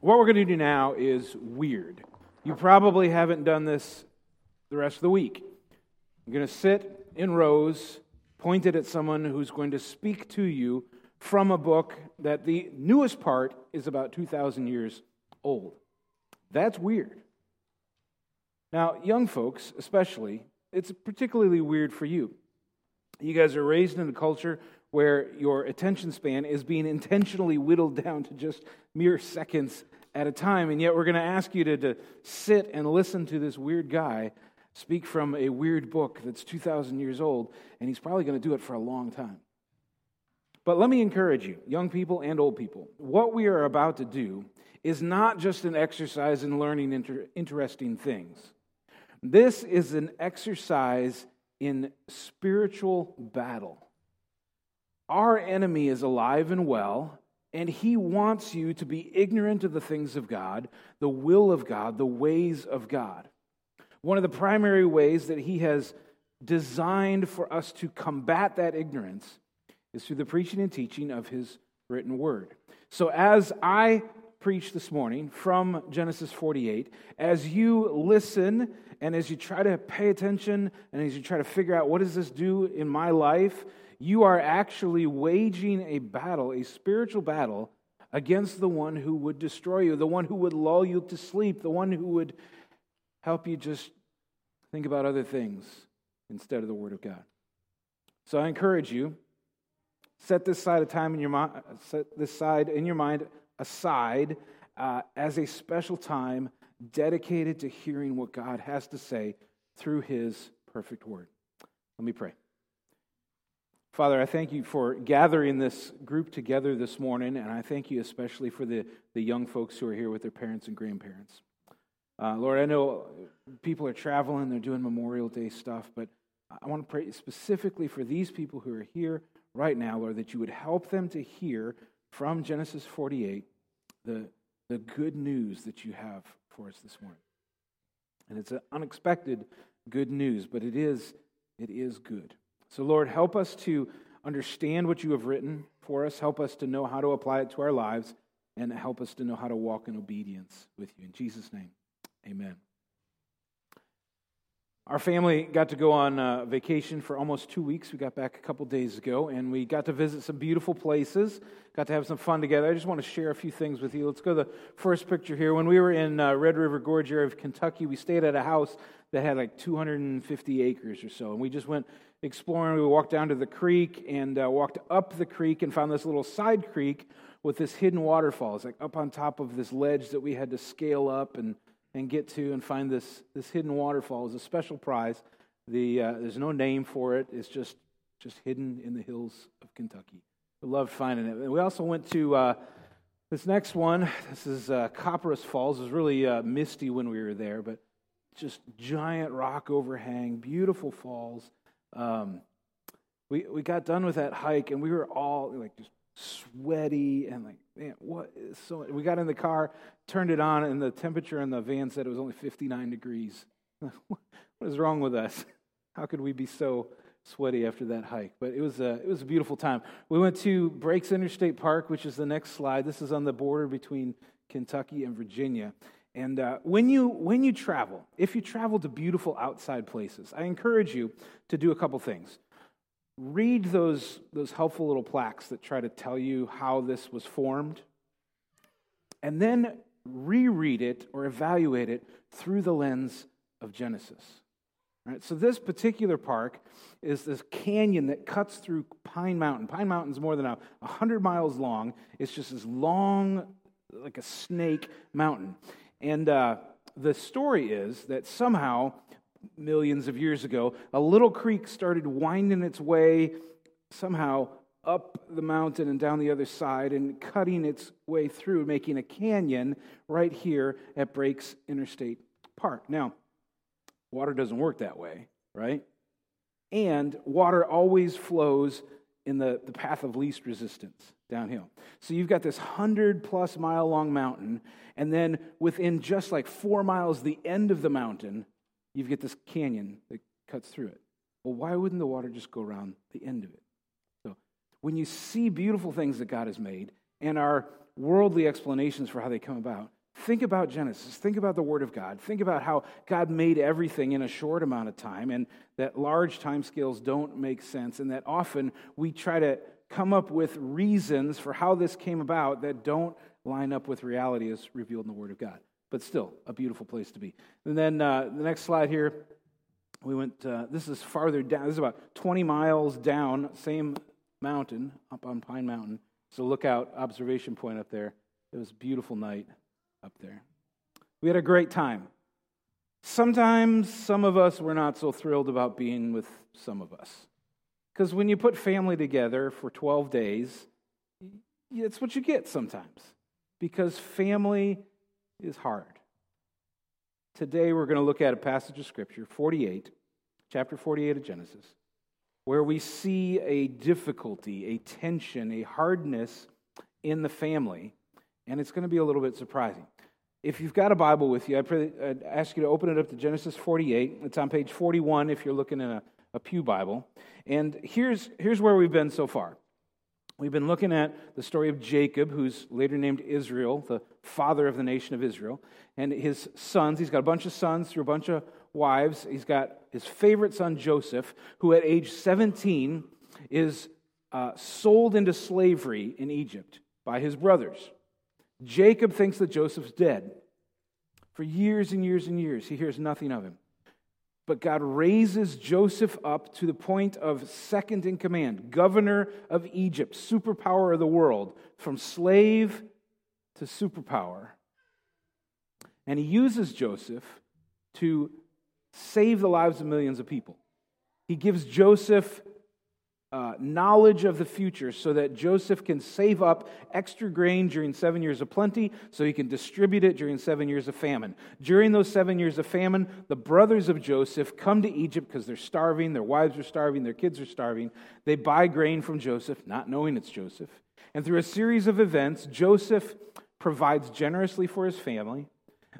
what we're going to do now is weird. You probably haven't done this the rest of the week. I'm going to sit in rows pointed at someone who's going to speak to you from a book that the newest part is about 2,000 years old. That's weird. Now, young folks, especially, it's particularly weird for you. You guys are raised in a culture where your attention span is being intentionally whittled down to just mere seconds at a time, and yet we're going to ask you to, to sit and listen to this weird guy speak from a weird book that's 2,000 years old, and he's probably going to do it for a long time. But let me encourage you, young people and old people, what we are about to do is not just an exercise in learning inter- interesting things. This is an exercise in spiritual battle. Our enemy is alive and well, and he wants you to be ignorant of the things of God, the will of God, the ways of God. One of the primary ways that he has designed for us to combat that ignorance is through the preaching and teaching of his written word. So, as I preach this morning from Genesis 48, as you listen and as you try to pay attention and as you try to figure out what does this do in my life, you are actually waging a battle, a spiritual battle against the one who would destroy you, the one who would lull you to sleep, the one who would help you just think about other things instead of the Word of God. So I encourage you, set this side of time in your mind, set this side in your mind aside uh, as a special time dedicated to hearing what God has to say through His perfect Word. Let me pray. Father, I thank you for gathering this group together this morning, and I thank you especially for the, the young folks who are here with their parents and grandparents. Uh, Lord, I know people are traveling, they're doing Memorial Day stuff, but I want to pray specifically for these people who are here right now, Lord, that you would help them to hear from Genesis 48 the, the good news that you have for us this morning. And it's an unexpected good news, but it is, it is good. So, Lord, help us to understand what you have written for us, help us to know how to apply it to our lives, and help us to know how to walk in obedience with you. In Jesus' name. Amen. Our family got to go on uh, vacation for almost two weeks. We got back a couple days ago, and we got to visit some beautiful places. Got to have some fun together. I just want to share a few things with you. Let's go to the first picture here. When we were in uh, Red River Gorge area of Kentucky, we stayed at a house that had like 250 acres or so, and we just went exploring. We walked down to the creek and uh, walked up the creek and found this little side creek with this hidden waterfall. It's like up on top of this ledge that we had to scale up and and get to and find this, this hidden waterfall is a special prize. The, uh, there's no name for it. It's just, just hidden in the hills of Kentucky. We loved finding it. And we also went to uh, this next one. This is uh, Copperas Falls. It was really uh, misty when we were there, but just giant rock overhang, beautiful falls. Um, we, we got done with that hike and we were all like just sweaty and like, man, what is so? We got in the car, turned it on, and the temperature in the van said it was only 59 degrees. what is wrong with us? How could we be so sweaty after that hike? But it was a, it was a beautiful time. We went to Breaks Interstate Park, which is the next slide. This is on the border between Kentucky and Virginia. And uh, when, you, when you travel, if you travel to beautiful outside places, I encourage you to do a couple things read those, those helpful little plaques that try to tell you how this was formed, and then reread it or evaluate it through the lens of Genesis. Right, so this particular park is this canyon that cuts through Pine Mountain. Pine Mountain is more than a 100 miles long. It's just this long, like a snake mountain. And uh, the story is that somehow millions of years ago, a little creek started winding its way somehow up the mountain and down the other side and cutting its way through, making a canyon right here at Breaks Interstate Park. Now, water doesn't work that way, right? And water always flows in the, the path of least resistance downhill. So you've got this 100 plus mile long mountain, and then within just like four miles, the end of the mountain, you get this canyon that cuts through it. Well, why wouldn't the water just go around the end of it? So when you see beautiful things that God has made and our worldly explanations for how they come about. Think about Genesis. Think about the Word of God. Think about how God made everything in a short amount of time, and that large time scales don't make sense, and that often we try to come up with reasons for how this came about that don't line up with reality as revealed in the Word of God. But still, a beautiful place to be. And then uh, the next slide here, we went, uh, this is farther down. This is about 20 miles down, same mountain, up on Pine Mountain. So lookout observation point up there. It was a beautiful night up there. We had a great time. Sometimes some of us were not so thrilled about being with some of us. Because when you put family together for 12 days, it's what you get sometimes. Because family is hard. Today we're going to look at a passage of Scripture, 48, chapter 48 of Genesis, where we see a difficulty, a tension, a hardness in the family and it's going to be a little bit surprising. If you've got a Bible with you, I'd, pray, I'd ask you to open it up to Genesis 48. It's on page 41 if you're looking in a, a Pew Bible. And here's, here's where we've been so far. We've been looking at the story of Jacob, who's later named Israel, the father of the nation of Israel, and his sons. He's got a bunch of sons through a bunch of wives. He's got his favorite son, Joseph, who at age 17 is uh, sold into slavery in Egypt by his brothers. Jacob thinks that Joseph's dead. For years and years and years, he hears nothing of him. But God raises Joseph up to the point of second in command, governor of Egypt, superpower of the world, from slave to superpower. And he uses Joseph to save the lives of millions of people. He gives Joseph uh, knowledge of the future so that Joseph can save up extra grain during seven years of plenty so he can distribute it during seven years of famine. During those seven years of famine, the brothers of Joseph come to Egypt because they're starving, their wives are starving, their kids are starving. They buy grain from Joseph, not knowing it's Joseph. And through a series of events, Joseph provides generously for his family,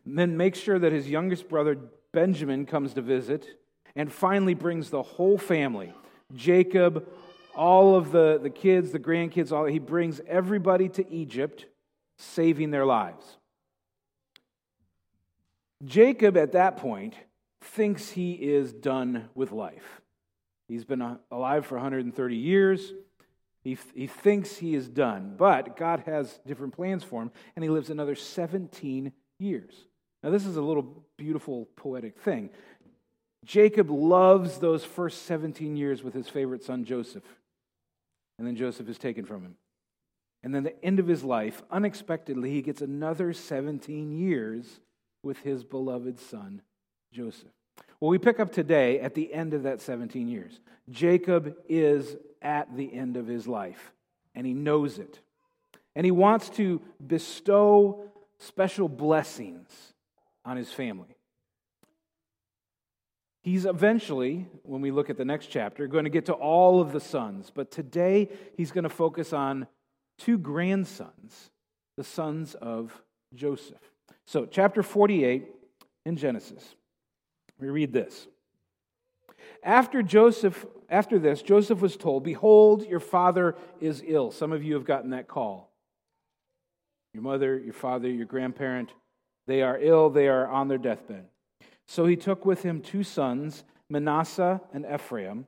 then makes sure that his youngest brother Benjamin comes to visit, and finally brings the whole family Jacob, all of the, the kids, the grandkids, all, he brings everybody to Egypt, saving their lives. Jacob, at that point, thinks he is done with life. He's been alive for 130 years. He, he thinks he is done, but God has different plans for him, and he lives another 17 years. Now, this is a little beautiful poetic thing. Jacob loves those first 17 years with his favorite son, Joseph. And then Joseph is taken from him. And then the end of his life, unexpectedly, he gets another 17 years with his beloved son, Joseph. Well, we pick up today at the end of that 17 years. Jacob is at the end of his life, and he knows it. And he wants to bestow special blessings on his family. He's eventually, when we look at the next chapter, going to get to all of the sons. But today, he's going to focus on two grandsons, the sons of Joseph. So, chapter 48 in Genesis, we read this. After Joseph, after this, Joseph was told, Behold, your father is ill. Some of you have gotten that call. Your mother, your father, your grandparent, they are ill, they are on their deathbed. So he took with him two sons, Manasseh and Ephraim.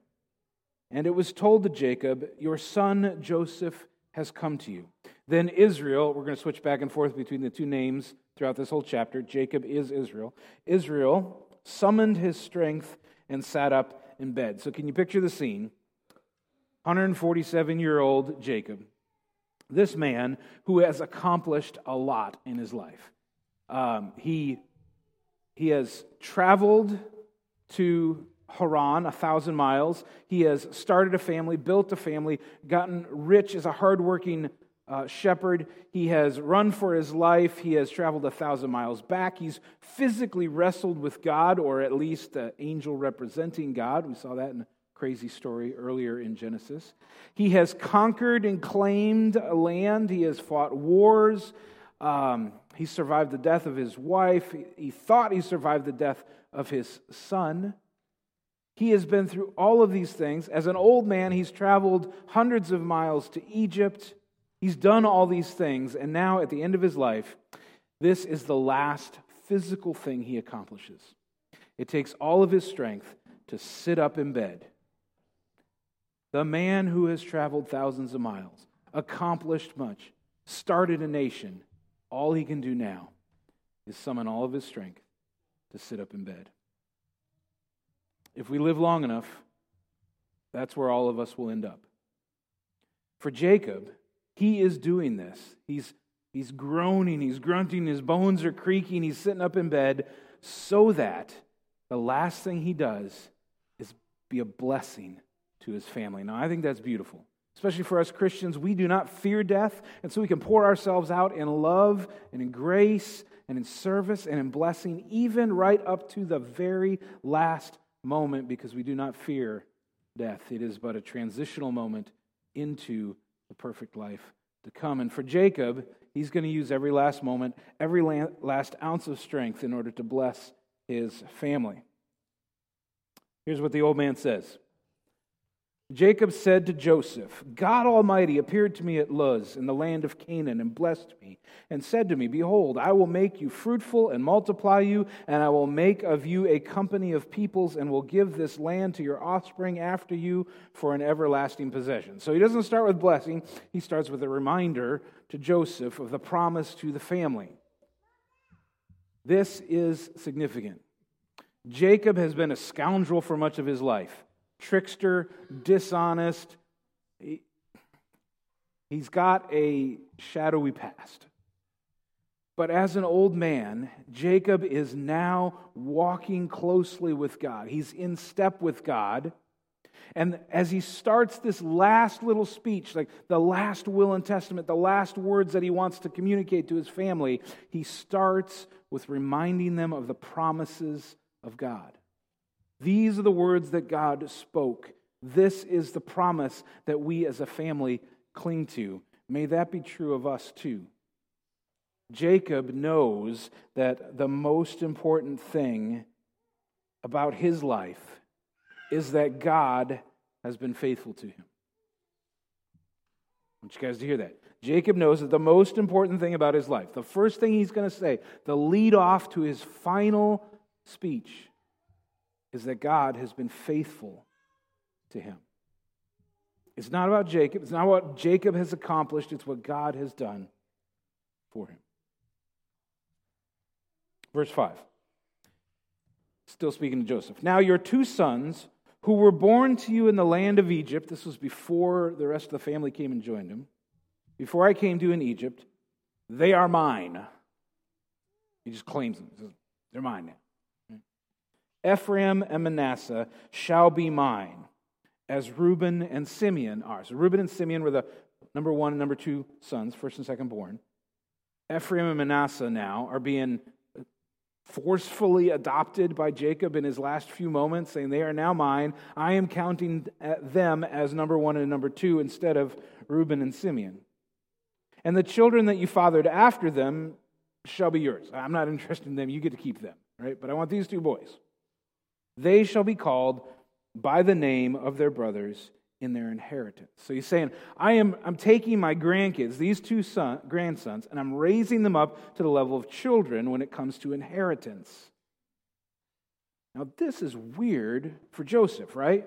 And it was told to Jacob, Your son Joseph has come to you. Then Israel, we're going to switch back and forth between the two names throughout this whole chapter. Jacob is Israel. Israel summoned his strength and sat up in bed. So can you picture the scene? 147 year old Jacob, this man who has accomplished a lot in his life. Um, he he has traveled to Haran, a thousand miles. He has started a family, built a family, gotten rich as a hardworking uh, shepherd. He has run for his life. He has traveled a thousand miles back. He's physically wrestled with God, or at least an angel representing God. We saw that in a crazy story earlier in Genesis. He has conquered and claimed a land. He has fought wars. Um, he survived the death of his wife. He thought he survived the death of his son. He has been through all of these things. As an old man, he's traveled hundreds of miles to Egypt. He's done all these things, and now at the end of his life, this is the last physical thing he accomplishes. It takes all of his strength to sit up in bed. The man who has traveled thousands of miles, accomplished much, started a nation, all he can do now is summon all of his strength to sit up in bed. If we live long enough, that's where all of us will end up. For Jacob, he is doing this. He's, he's groaning, he's grunting, his bones are creaking, he's sitting up in bed so that the last thing he does is be a blessing to his family. Now, I think that's beautiful. Especially for us Christians, we do not fear death, and so we can pour ourselves out in love and in grace and in service and in blessing, even right up to the very last moment, because we do not fear death. It is but a transitional moment into the perfect life to come. And for Jacob, he's going to use every last moment, every last ounce of strength in order to bless his family. Here's what the old man says Jacob said to Joseph, God Almighty appeared to me at Luz in the land of Canaan and blessed me, and said to me, Behold, I will make you fruitful and multiply you, and I will make of you a company of peoples, and will give this land to your offspring after you for an everlasting possession. So he doesn't start with blessing, he starts with a reminder to Joseph of the promise to the family. This is significant. Jacob has been a scoundrel for much of his life trickster, dishonest. He, he's got a shadowy past. But as an old man, Jacob is now walking closely with God. He's in step with God. And as he starts this last little speech, like the last will and testament, the last words that he wants to communicate to his family, he starts with reminding them of the promises of God. These are the words that God spoke. This is the promise that we as a family cling to. May that be true of us too. Jacob knows that the most important thing about his life is that God has been faithful to him. I want you guys to hear that. Jacob knows that the most important thing about his life, the first thing he's going to say, the lead off to his final speech, is that God has been faithful to him. It's not about Jacob. It's not what Jacob has accomplished. It's what God has done for him. Verse 5. Still speaking to Joseph. Now, your two sons, who were born to you in the land of Egypt, this was before the rest of the family came and joined him, before I came to you in Egypt, they are mine. He just claims them. They're mine now. Ephraim and Manasseh shall be mine, as Reuben and Simeon are. So Reuben and Simeon were the number one and number two sons, first and second born. Ephraim and Manasseh now are being forcefully adopted by Jacob in his last few moments, saying, They are now mine. I am counting them as number one and number two instead of Reuben and Simeon. And the children that you fathered after them shall be yours. I'm not interested in them. You get to keep them, right? But I want these two boys. They shall be called by the name of their brothers in their inheritance. So he's saying, I am I'm taking my grandkids, these two son, grandsons, and I'm raising them up to the level of children when it comes to inheritance. Now, this is weird for Joseph, right?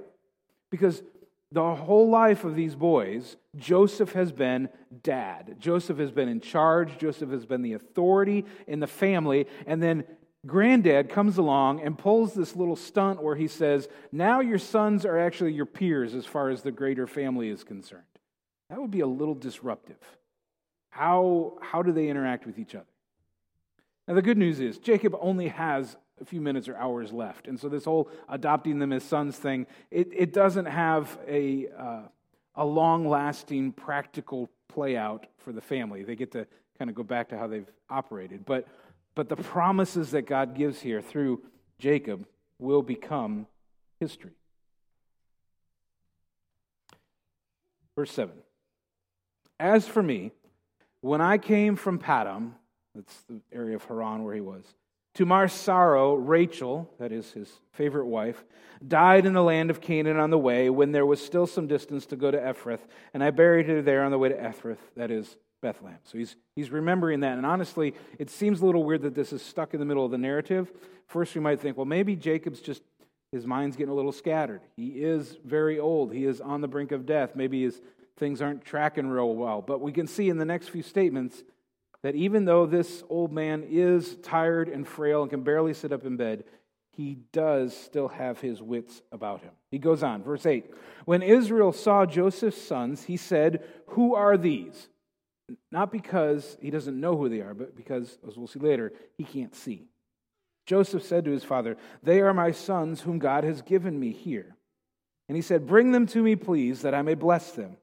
Because the whole life of these boys, Joseph has been dad. Joseph has been in charge. Joseph has been the authority in the family. And then granddad comes along and pulls this little stunt where he says, Now your sons are actually your peers as far as the greater family is concerned. That would be a little disruptive. How, how do they interact with each other? Now, the good news is Jacob only has a few minutes or hours left. And so, this whole adopting them as sons thing, it, it doesn't have a, uh, a long lasting practical play out for the family. They get to kind of go back to how they've operated. But but the promises that God gives here through Jacob will become history. Verse 7 As for me, when I came from Paddan, that's the area of Haran where he was, To my sorrow, Rachel, that is his favorite wife, died in the land of Canaan on the way when there was still some distance to go to Ephrath, and I buried her there on the way to Ephrath, that is Bethlehem. So he's, he's remembering that. And honestly, it seems a little weird that this is stuck in the middle of the narrative. First, we might think, well, maybe Jacob's just, his mind's getting a little scattered. He is very old. He is on the brink of death. Maybe his things aren't tracking real well. But we can see in the next few statements that even though this old man is tired and frail and can barely sit up in bed, he does still have his wits about him. He goes on, verse 8 When Israel saw Joseph's sons, he said, Who are these? Not because he doesn't know who they are, but because, as we'll see later, he can't see. Joseph said to his father, They are my sons whom God has given me here. And he said, Bring them to me, please, that I may bless them.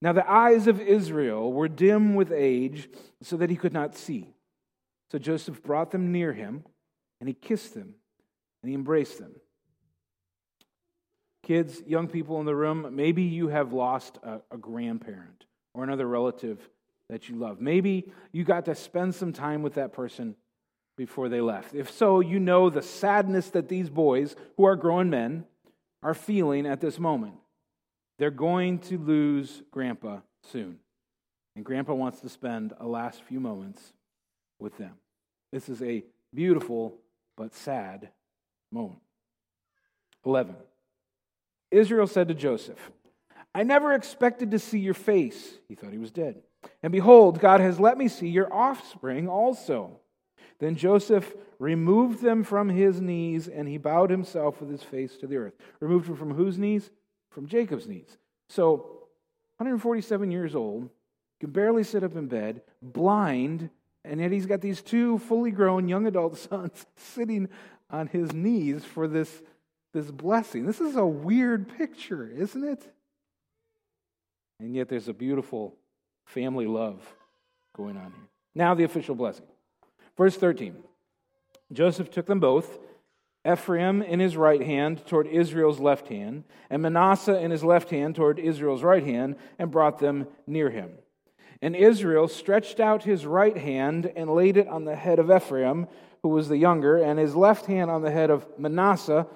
Now the eyes of Israel were dim with age, so that he could not see. So Joseph brought them near him, and he kissed them, and he embraced them. Kids, young people in the room, maybe you have lost a, a grandparent or another relative that you love. Maybe you got to spend some time with that person before they left. If so, you know the sadness that these boys, who are grown men, are feeling at this moment. They're going to lose Grandpa soon. And Grandpa wants to spend a last few moments with them. This is a beautiful but sad moment. 11. Israel said to Joseph, I never expected to see your face. He thought he was dead. And behold, God has let me see your offspring also. Then Joseph removed them from his knees, and he bowed himself with his face to the earth. Removed them from whose knees? from Jacob's knees. So, 147 years old, can barely sit up in bed, blind, and yet he's got these two fully grown young adult sons sitting on his knees for this, this blessing. This is a weird picture, isn't it? And yet there's a beautiful family love going on here. Now, the official blessing. Verse 13 Joseph took them both Ephraim in his right hand toward Israel's left hand, and Manasseh in his left hand toward Israel's right hand, and brought them near him. And Israel stretched out his right hand and laid it on the head of Ephraim, who was the younger, and his left hand on the head of Manasseh,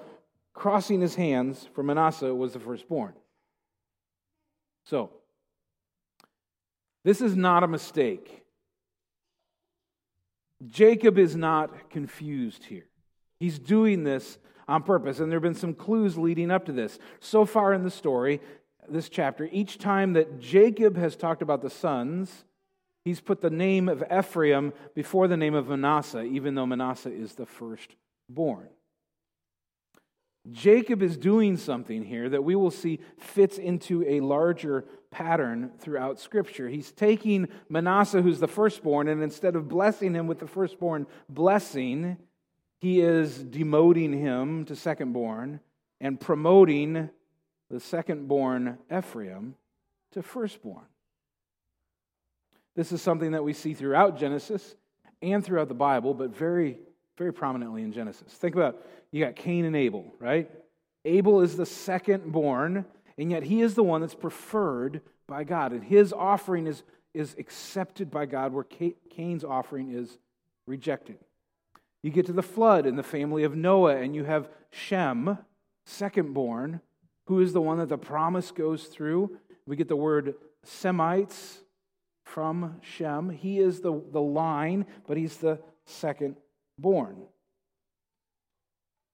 crossing his hands, for Manasseh was the firstborn. So, this is not a mistake. Jacob is not confused here. He's doing this on purpose, and there have been some clues leading up to this. So far in the story, this chapter, each time that Jacob has talked about the sons, he's put the name of Ephraim before the name of Manasseh, even though Manasseh is the firstborn. Jacob is doing something here that we will see fits into a larger pattern throughout Scripture. He's taking Manasseh, who's the firstborn, and instead of blessing him with the firstborn blessing, he is demoting him to secondborn and promoting the secondborn Ephraim to firstborn. This is something that we see throughout Genesis and throughout the Bible, but very, very prominently in Genesis. Think about you got Cain and Abel, right? Abel is the second born, and yet he is the one that's preferred by God, and his offering is, is accepted by God, where Cain's offering is rejected. You get to the flood in the family of Noah, and you have Shem, second born, who is the one that the promise goes through. We get the word Semites from Shem. He is the, the line, but he's the second-born.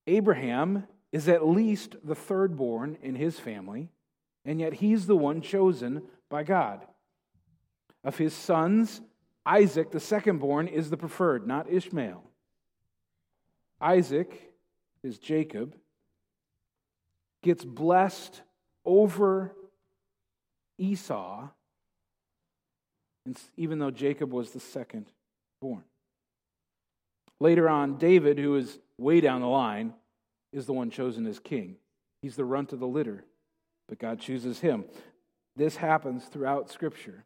Abraham is at least the third-born in his family, and yet he's the one chosen by God. Of his sons, Isaac, the second-born, is the preferred, not Ishmael. Isaac is Jacob, gets blessed over Esau, even though Jacob was the second born. Later on, David, who is way down the line, is the one chosen as king. He's the runt of the litter, but God chooses him. This happens throughout Scripture.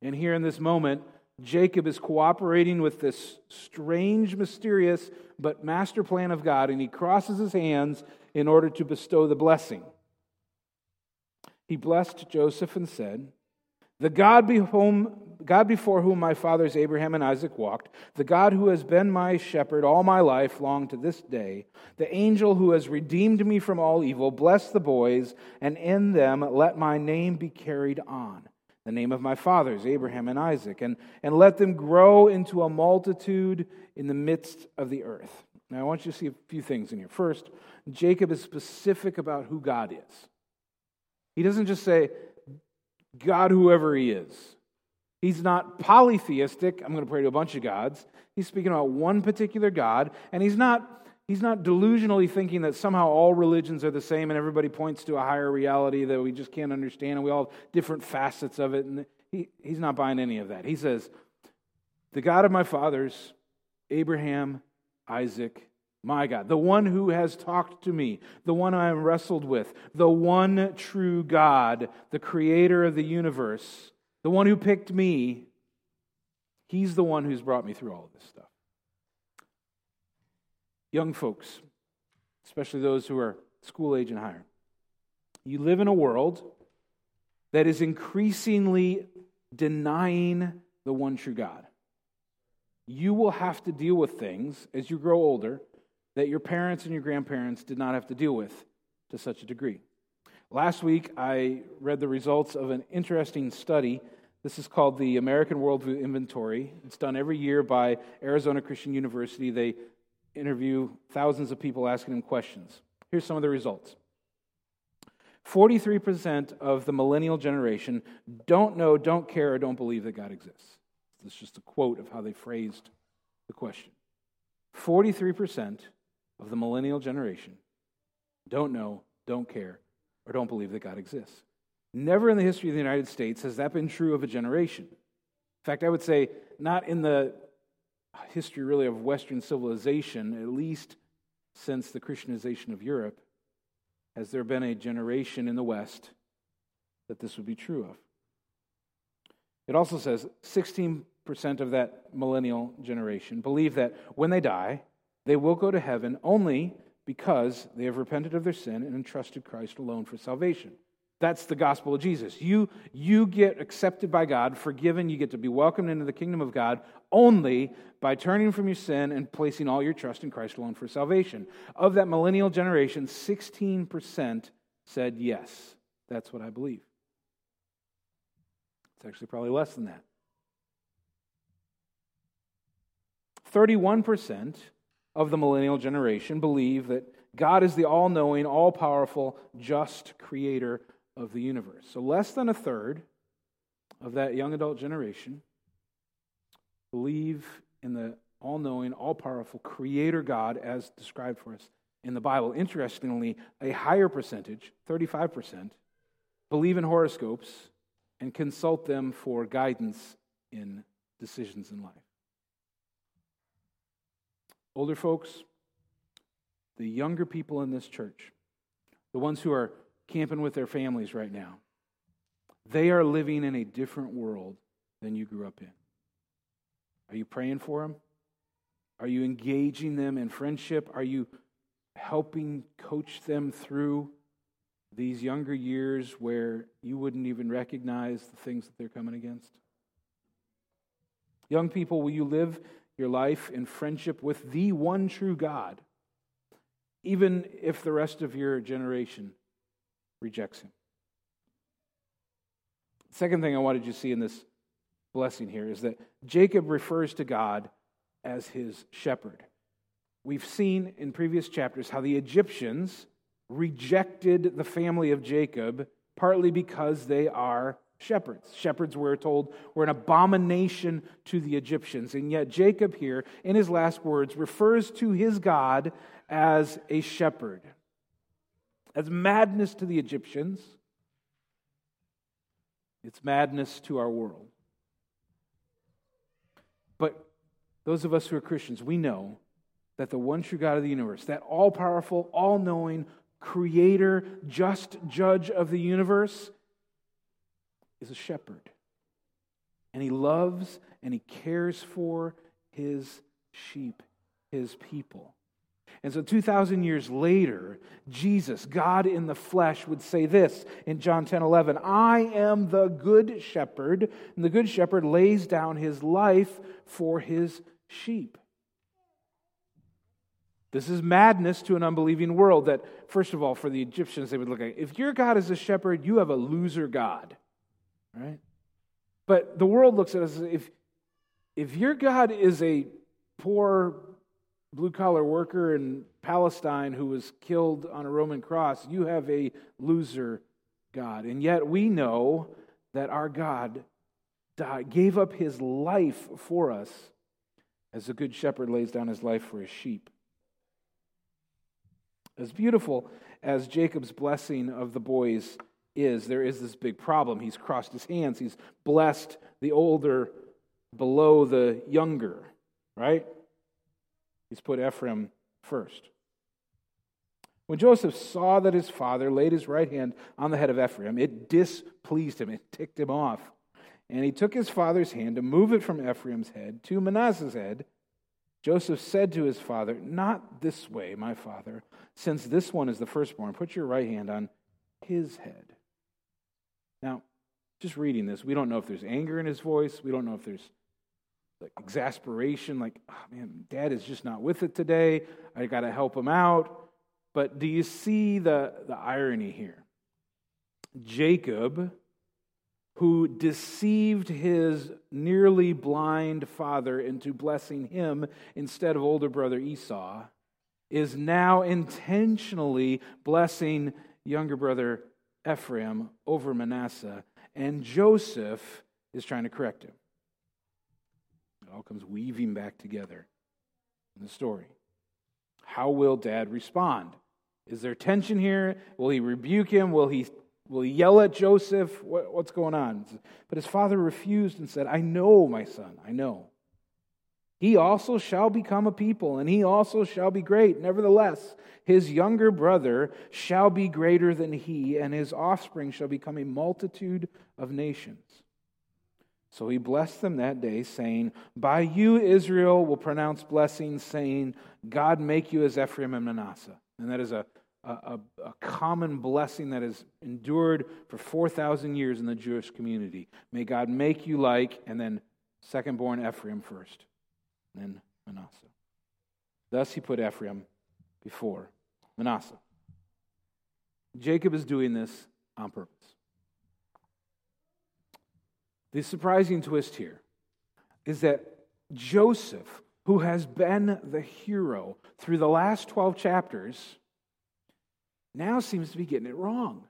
And here in this moment, Jacob is cooperating with this strange, mysterious, but master plan of God, and he crosses his hands in order to bestow the blessing. He blessed Joseph and said, The God, be whom, God before whom my fathers Abraham and Isaac walked, the God who has been my shepherd all my life long to this day, the angel who has redeemed me from all evil, bless the boys, and in them let my name be carried on, the name of my fathers Abraham and Isaac, and, and let them grow into a multitude in the midst of the earth. Now, I want you to see a few things in here. First, Jacob is specific about who God is. He doesn't just say, God, whoever he is. He's not polytheistic. I'm going to pray to a bunch of gods. He's speaking about one particular God, and he's not, he's not delusionally thinking that somehow all religions are the same and everybody points to a higher reality that we just can't understand and we all have different facets of it. And he, he's not buying any of that. He says, The God of my fathers, Abraham, Isaac, my God, the one who has talked to me, the one I am wrestled with, the one true God, the creator of the universe the one who picked me, he's the one who's brought me through all of this stuff. Young folks, especially those who are school age and higher, you live in a world that is increasingly denying the one true God. You will have to deal with things as you grow older that your parents and your grandparents did not have to deal with to such a degree. Last week, I read the results of an interesting study. This is called the American Worldview Inventory. It's done every year by Arizona Christian University. They interview thousands of people asking them questions. Here's some of the results 43% of the millennial generation don't know, don't care, or don't believe that God exists. This is just a quote of how they phrased the question. 43% of the millennial generation don't know, don't care, or don't believe that God exists. Never in the history of the United States has that been true of a generation. In fact, I would say not in the history really of Western civilization, at least since the Christianization of Europe, has there been a generation in the West that this would be true of. It also says 16% of that millennial generation believe that when they die, they will go to heaven only because they have repented of their sin and entrusted Christ alone for salvation. That's the gospel of Jesus. You, you get accepted by God, forgiven, you get to be welcomed into the kingdom of God only by turning from your sin and placing all your trust in Christ alone for salvation. Of that millennial generation, 16% said, Yes, that's what I believe. It's actually probably less than that. 31% of the millennial generation believe that God is the all knowing, all powerful, just creator of the universe. So, less than a third of that young adult generation believe in the all knowing, all powerful creator God as described for us in the Bible. Interestingly, a higher percentage, 35%, believe in horoscopes and consult them for guidance in decisions in life. Older folks, the younger people in this church, the ones who are camping with their families right now, they are living in a different world than you grew up in. Are you praying for them? Are you engaging them in friendship? Are you helping coach them through these younger years where you wouldn't even recognize the things that they're coming against? Young people, will you live your life in friendship with the one true God, even if the rest of your generation rejects him. Second thing I wanted you to see in this blessing here is that Jacob refers to God as his shepherd. We've seen in previous chapters how the Egyptians rejected the family of Jacob partly because they are shepherds. Shepherds, we're told, were an abomination to the Egyptians. And yet, Jacob here, in his last words, refers to his God as a shepherd as madness to the Egyptians, it's madness to our world. But those of us who are Christians, we know that the one true God of the universe, that all powerful, all knowing, creator, just judge of the universe, is a shepherd. And he loves and he cares for his sheep, his people. And so 2,000 years later, Jesus, God in the flesh, would say this in John 10 11 I am the good shepherd, and the good shepherd lays down his life for his sheep. This is madness to an unbelieving world that, first of all, for the Egyptians, they would look at if your God is a shepherd, you have a loser God. Right? But the world looks at us if, if your God is a poor blue collar worker in Palestine who was killed on a Roman cross, you have a loser God. And yet we know that our God died, gave up his life for us as a good shepherd lays down his life for his sheep. As beautiful as Jacob's blessing of the boys is, there is this big problem. He's crossed his hands, he's blessed the older below the younger, right? He's put Ephraim first. When Joseph saw that his father laid his right hand on the head of Ephraim, it displeased him, it ticked him off. And he took his father's hand to move it from Ephraim's head to Manasseh's head. Joseph said to his father, Not this way, my father, since this one is the firstborn. Put your right hand on his head. Now, just reading this, we don't know if there's anger in his voice. We don't know if there's like exasperation, like, oh, man, dad is just not with it today. I got to help him out. But do you see the, the irony here? Jacob, who deceived his nearly blind father into blessing him instead of older brother Esau, is now intentionally blessing younger brother Ephraim over Manasseh, and Joseph is trying to correct him. It all comes weaving back together in the story. How will dad respond? Is there tension here? Will he rebuke him? Will he, will he yell at Joseph? What, what's going on? But his father refused and said, I know, my son, I know. He also shall become a people, and he also shall be great. Nevertheless, his younger brother shall be greater than he, and his offspring shall become a multitude of nations. So he blessed them that day, saying, By you Israel will pronounce blessings, saying, God make you as Ephraim and Manasseh. And that is a, a, a common blessing that has endured for 4,000 years in the Jewish community. May God make you like, and then second born Ephraim first, then Manasseh. Thus he put Ephraim before Manasseh. Jacob is doing this on purpose. The surprising twist here is that Joseph, who has been the hero through the last 12 chapters, now seems to be getting it wrong.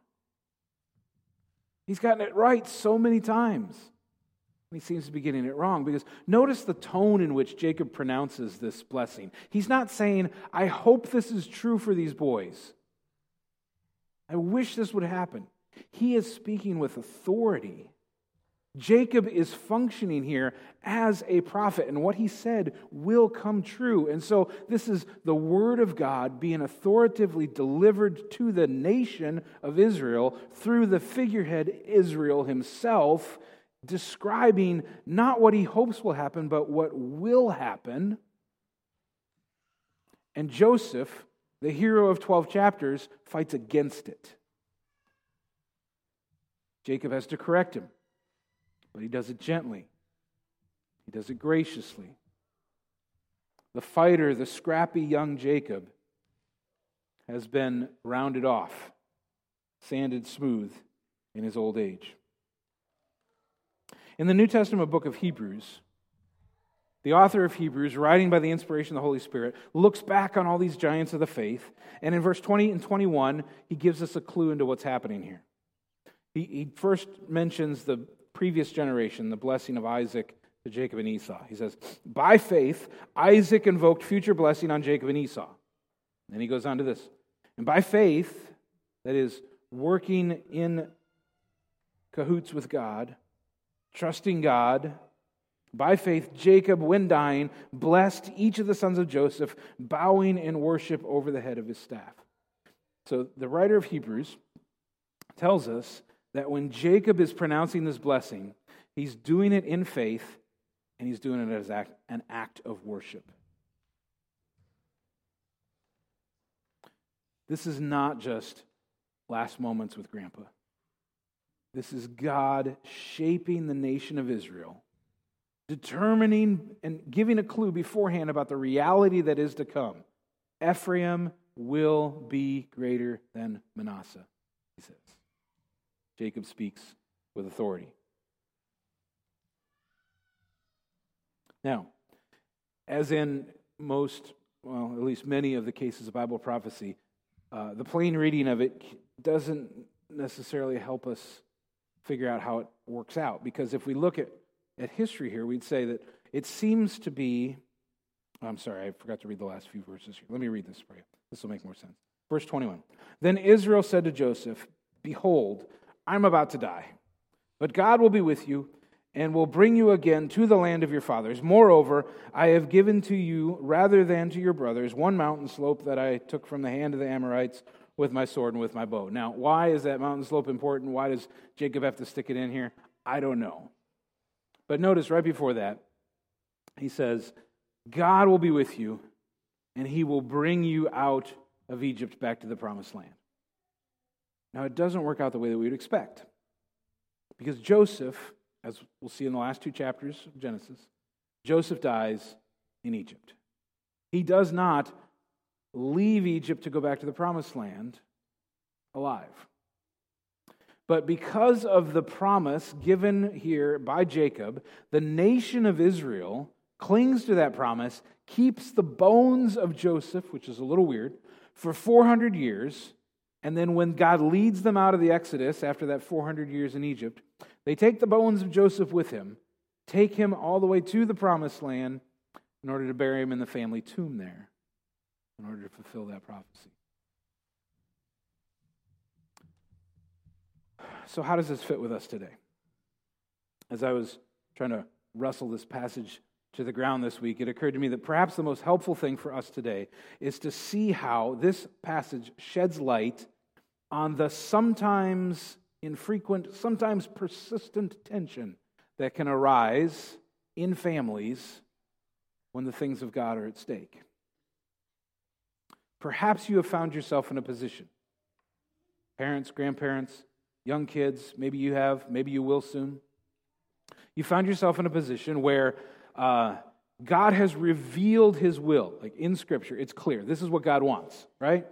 He's gotten it right so many times. He seems to be getting it wrong because notice the tone in which Jacob pronounces this blessing. He's not saying, I hope this is true for these boys. I wish this would happen. He is speaking with authority. Jacob is functioning here as a prophet, and what he said will come true. And so, this is the word of God being authoritatively delivered to the nation of Israel through the figurehead Israel himself, describing not what he hopes will happen, but what will happen. And Joseph, the hero of 12 chapters, fights against it. Jacob has to correct him but he does it gently, he does it graciously. The fighter, the scrappy young Jacob, has been rounded off, sanded smooth in his old age. In the New Testament book of Hebrews, the author of Hebrews, writing by the inspiration of the Holy Spirit, looks back on all these giants of the faith, and in verse 20 and 21, he gives us a clue into what's happening here. He, he first mentions the, previous generation, the blessing of Isaac to Jacob and Esau. He says, By faith, Isaac invoked future blessing on Jacob and Esau. Then he goes on to this. And by faith, that is, working in cahoots with God, trusting God, by faith, Jacob, when dying, blessed each of the sons of Joseph, bowing in worship over the head of his staff. So the writer of Hebrews tells us that when Jacob is pronouncing this blessing, he's doing it in faith and he's doing it as an act of worship. This is not just last moments with grandpa. This is God shaping the nation of Israel, determining and giving a clue beforehand about the reality that is to come. Ephraim will be greater than Manasseh, he says. Jacob speaks with authority. Now, as in most, well, at least many of the cases of Bible prophecy, uh, the plain reading of it doesn't necessarily help us figure out how it works out. Because if we look at, at history here, we'd say that it seems to be. I'm sorry, I forgot to read the last few verses here. Let me read this for you. This will make more sense. Verse 21. Then Israel said to Joseph, Behold, I'm about to die, but God will be with you and will bring you again to the land of your fathers. Moreover, I have given to you, rather than to your brothers, one mountain slope that I took from the hand of the Amorites with my sword and with my bow. Now, why is that mountain slope important? Why does Jacob have to stick it in here? I don't know. But notice right before that, he says, God will be with you, and he will bring you out of Egypt back to the promised land. Now, it doesn't work out the way that we would expect. Because Joseph as we'll see in the last two chapters of Genesis, Joseph dies in Egypt. He does not leave Egypt to go back to the promised land alive. But because of the promise given here by Jacob, the nation of Israel clings to that promise, keeps the bones of Joseph, which is a little weird, for 400 years. And then when God leads them out of the Exodus after that 400 years in Egypt, they take the bones of Joseph with him, take him all the way to the promised land in order to bury him in the family tomb there, in order to fulfill that prophecy. So, how does this fit with us today? As I was trying to wrestle this passage to the ground this week, it occurred to me that perhaps the most helpful thing for us today is to see how this passage sheds light on the sometimes infrequent, sometimes persistent tension that can arise in families when the things of God are at stake. Perhaps you have found yourself in a position. Parents, grandparents, young kids, maybe you have, maybe you will soon. You found yourself in a position where uh, God has revealed his will, like in Scripture, it's clear. This is what God wants, right?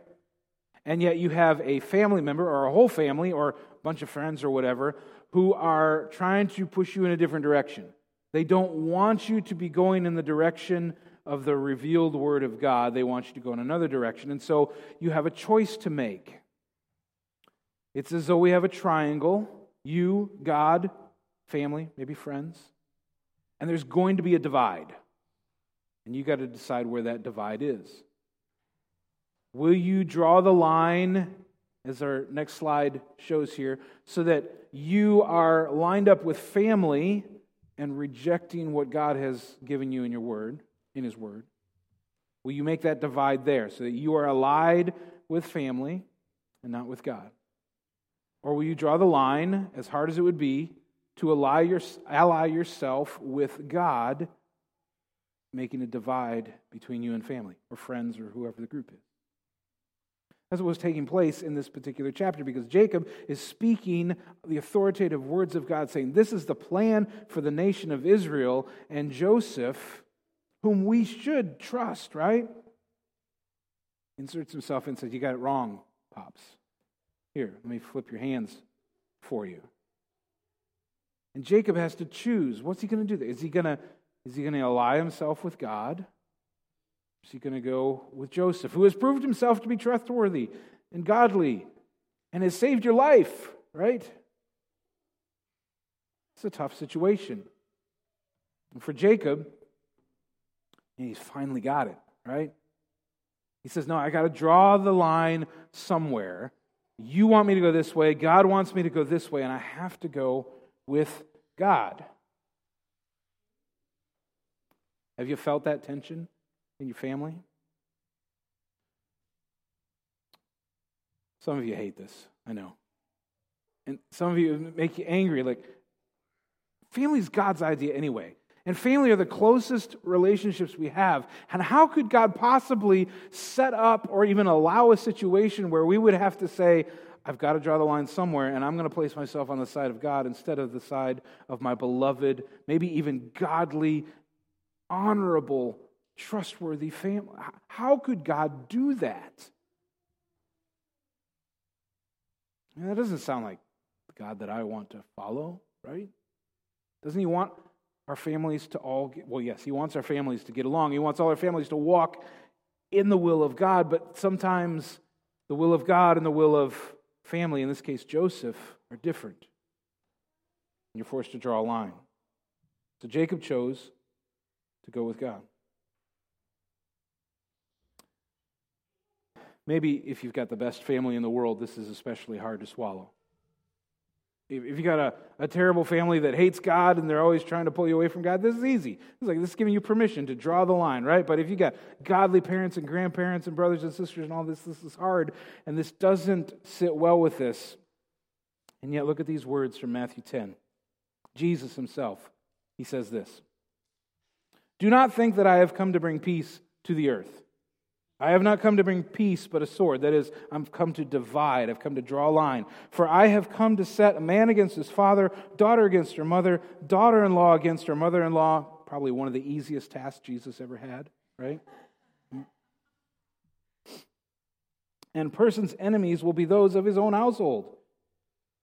And yet you have a family member or a whole family or a bunch of friends or whatever who are trying to push you in a different direction. They don't want you to be going in the direction of the revealed word of God. They want you to go in another direction. And so you have a choice to make. It's as though we have a triangle you, God, family, maybe friends, and there's going to be a divide. And you got to decide where that divide is. Will you draw the line as our next slide shows here, so that you are lined up with family and rejecting what God has given you in your word, in his word. Will you make that divide there so that you are allied with family and not with God? Or will you draw the line, as hard as it would be, to ally, your, ally yourself with God, making a divide between you and family or friends or whoever the group is? That's what was taking place in this particular chapter because Jacob is speaking the authoritative words of God, saying, This is the plan for the nation of Israel, and Joseph, whom we should trust, right? Inserts himself and says, You got it wrong, Pops. Here, let me flip your hands for you. And Jacob has to choose. What's he going to do? Is he going to is he going to ally himself with God? Is he going to go with Joseph, who has proved himself to be trustworthy and godly and has saved your life, right? It's a tough situation. And for Jacob, he's finally got it, right? He says, No, I got to draw the line somewhere. You want me to go this way, God wants me to go this way, and I have to go with God. Have you felt that tension? in your family? Some of you hate this, I know. And some of you make you angry. Like, family is God's idea anyway. And family are the closest relationships we have. And how could God possibly set up or even allow a situation where we would have to say, I've got to draw the line somewhere, and I'm going to place myself on the side of God instead of the side of my beloved, maybe even godly, honorable, trustworthy family? How could God do that? that doesn't sound like the God that I want to follow, right? Doesn't He want our families to all get, well, yes, He wants our families to get along. He wants all our families to walk in the will of God, but sometimes the will of God and the will of family, in this case Joseph, are different. You're forced to draw a line. So Jacob chose to go with God. Maybe if you've got the best family in the world, this is especially hard to swallow. If you got a, a terrible family that hates God and they're always trying to pull you away from God, this is easy. It's like this is giving you permission to draw the line, right? But if you got godly parents and grandparents and brothers and sisters and all this, this is hard, and this doesn't sit well with this. And yet, look at these words from Matthew 10. Jesus himself, he says this Do not think that I have come to bring peace to the earth. I have not come to bring peace, but a sword. That is, I've come to divide. I've come to draw a line. For I have come to set a man against his father, daughter against her mother, daughter in law against her mother in law. Probably one of the easiest tasks Jesus ever had, right? And person's enemies will be those of his own household.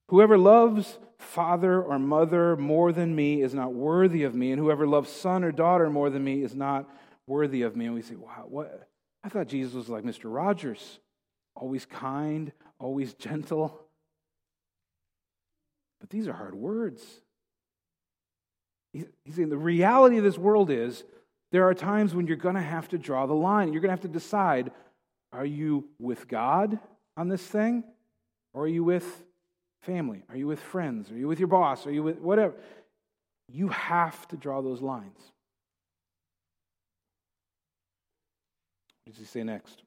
Whoever loves father or mother more than me is not worthy of me, and whoever loves son or daughter more than me is not worthy of me. And we say, wow, what? I thought Jesus was like Mr. Rogers, always kind, always gentle. But these are hard words. He's saying the reality of this world is there are times when you're going to have to draw the line. You're going to have to decide are you with God on this thing? Or are you with family? Are you with friends? Are you with your boss? Are you with whatever? You have to draw those lines. What does he say next?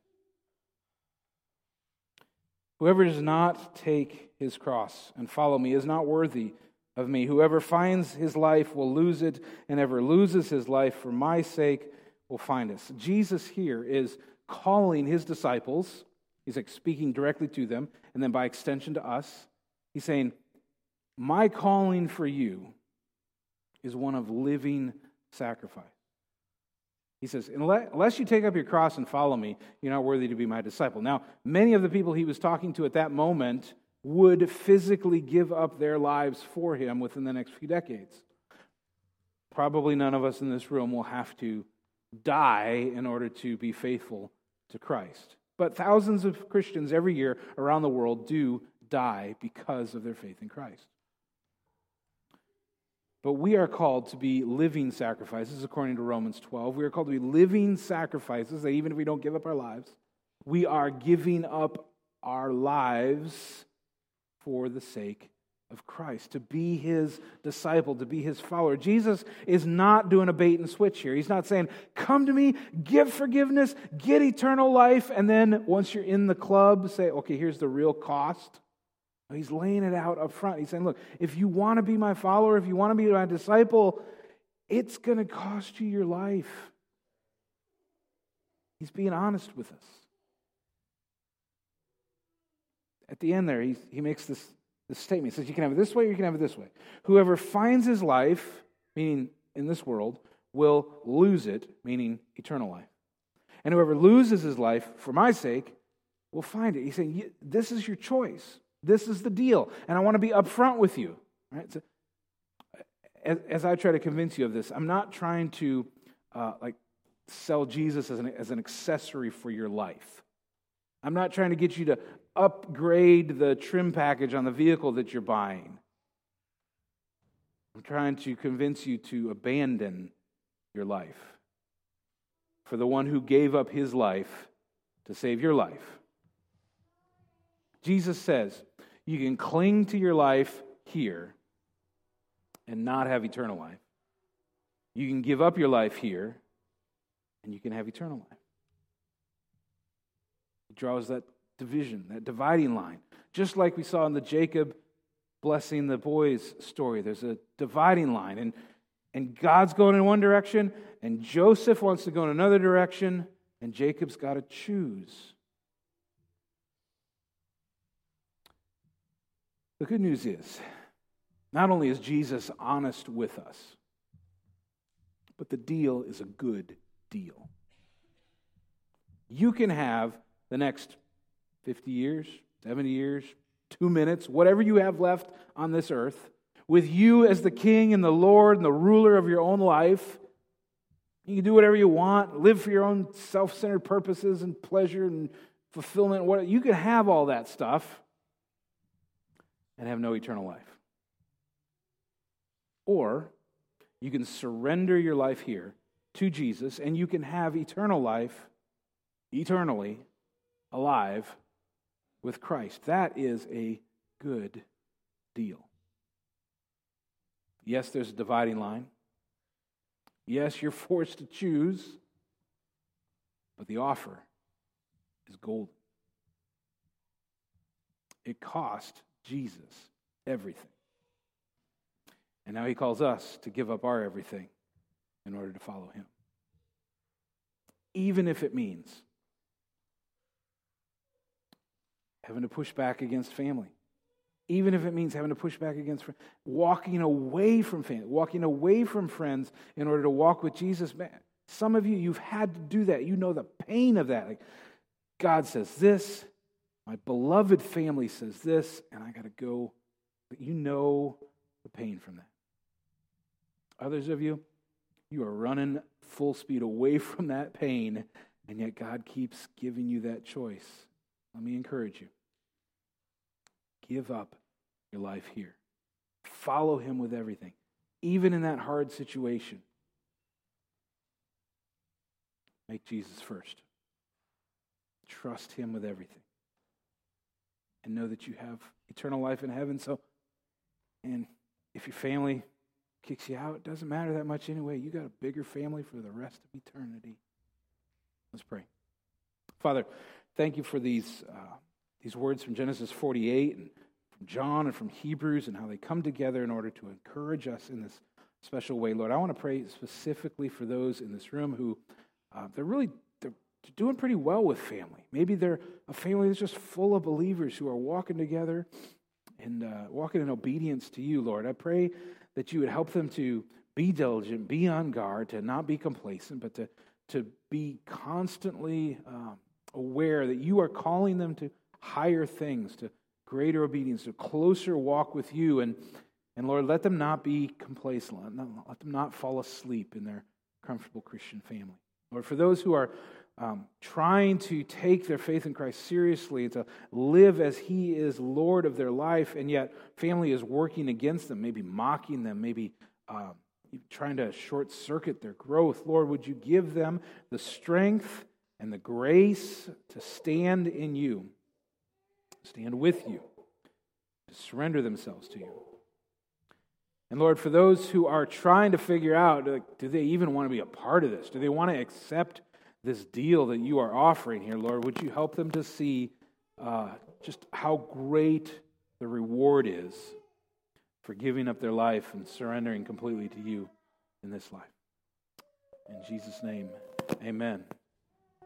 Whoever does not take his cross and follow me is not worthy of me. Whoever finds his life will lose it, and ever loses his life for my sake will find it. Jesus here is calling his disciples, he's like speaking directly to them, and then by extension to us. He's saying, My calling for you is one of living sacrifice. He says, Unless you take up your cross and follow me, you're not worthy to be my disciple. Now, many of the people he was talking to at that moment would physically give up their lives for him within the next few decades. Probably none of us in this room will have to die in order to be faithful to Christ. But thousands of Christians every year around the world do die because of their faith in Christ. But we are called to be living sacrifices, according to Romans 12. We are called to be living sacrifices, that even if we don't give up our lives, we are giving up our lives for the sake of Christ, to be his disciple, to be his follower. Jesus is not doing a bait and switch here. He's not saying, Come to me, give forgiveness, get eternal life, and then once you're in the club, say, Okay, here's the real cost. He's laying it out up front. He's saying, Look, if you want to be my follower, if you want to be my disciple, it's going to cost you your life. He's being honest with us. At the end there, he, he makes this, this statement. He says, You can have it this way or you can have it this way. Whoever finds his life, meaning in this world, will lose it, meaning eternal life. And whoever loses his life for my sake will find it. He's saying, This is your choice. This is the deal. And I want to be upfront with you. Right? So, as, as, I try to convince you of this, I'm not trying to uh, like sell Jesus as an, as an accessory for your life. I'm not trying to get you to upgrade the trim package on the vehicle that you're buying. I'm trying to convince you to abandon your life for the one who gave up his life to save your life. Jesus says, you can cling to your life here and not have eternal life. You can give up your life here and you can have eternal life. He draws that division, that dividing line. Just like we saw in the Jacob blessing the boys story, there's a dividing line. And And God's going in one direction, and Joseph wants to go in another direction, and Jacob's got to choose. The good news is, not only is Jesus honest with us, but the deal is a good deal. You can have the next 50 years, 70 years, two minutes, whatever you have left on this earth, with you as the king and the Lord and the ruler of your own life. You can do whatever you want, live for your own self centered purposes and pleasure and fulfillment. You can have all that stuff and have no eternal life. Or you can surrender your life here to Jesus and you can have eternal life, eternally alive with Christ. That is a good deal. Yes, there's a dividing line. Yes, you're forced to choose, but the offer is gold. It cost Jesus everything. And now he calls us to give up our everything in order to follow him. Even if it means having to push back against family. Even if it means having to push back against friends, walking away from family, walking away from friends in order to walk with Jesus. Man, some of you, you've had to do that. You know the pain of that. Like, God says this, my beloved family says this, and I got to go. But you know the pain from that. Others of you, you are running full speed away from that pain, and yet God keeps giving you that choice. Let me encourage you. Give up your life here. Follow Him with everything, even in that hard situation. Make Jesus first. Trust Him with everything and know that you have eternal life in heaven. So, and if your family kicks you out, it doesn't matter that much anyway. You got a bigger family for the rest of eternity. Let's pray. Father, thank you for these, uh, these words from Genesis 48 and from John and from Hebrews and how they come together in order to encourage us in this special way. Lord, I want to pray specifically for those in this room who uh, they're really doing pretty well with family. Maybe they're a family that's just full of believers who are walking together and uh, walking in obedience to you, Lord. I pray that you would help them to be diligent, be on guard, to not be complacent, but to, to be constantly um, aware that you are calling them to higher things, to greater obedience, to closer walk with you. And, and Lord, let them not be complacent. Let them, let them not fall asleep in their comfortable Christian family. Lord, for those who are um, trying to take their faith in Christ seriously, to live as He is Lord of their life, and yet family is working against them, maybe mocking them, maybe um, trying to short circuit their growth. Lord, would you give them the strength and the grace to stand in you, stand with you, to surrender themselves to you. And Lord, for those who are trying to figure out, do they even want to be a part of this? Do they want to accept this deal that you are offering here, Lord, would you help them to see uh, just how great the reward is for giving up their life and surrendering completely to you in this life? In Jesus' name, amen.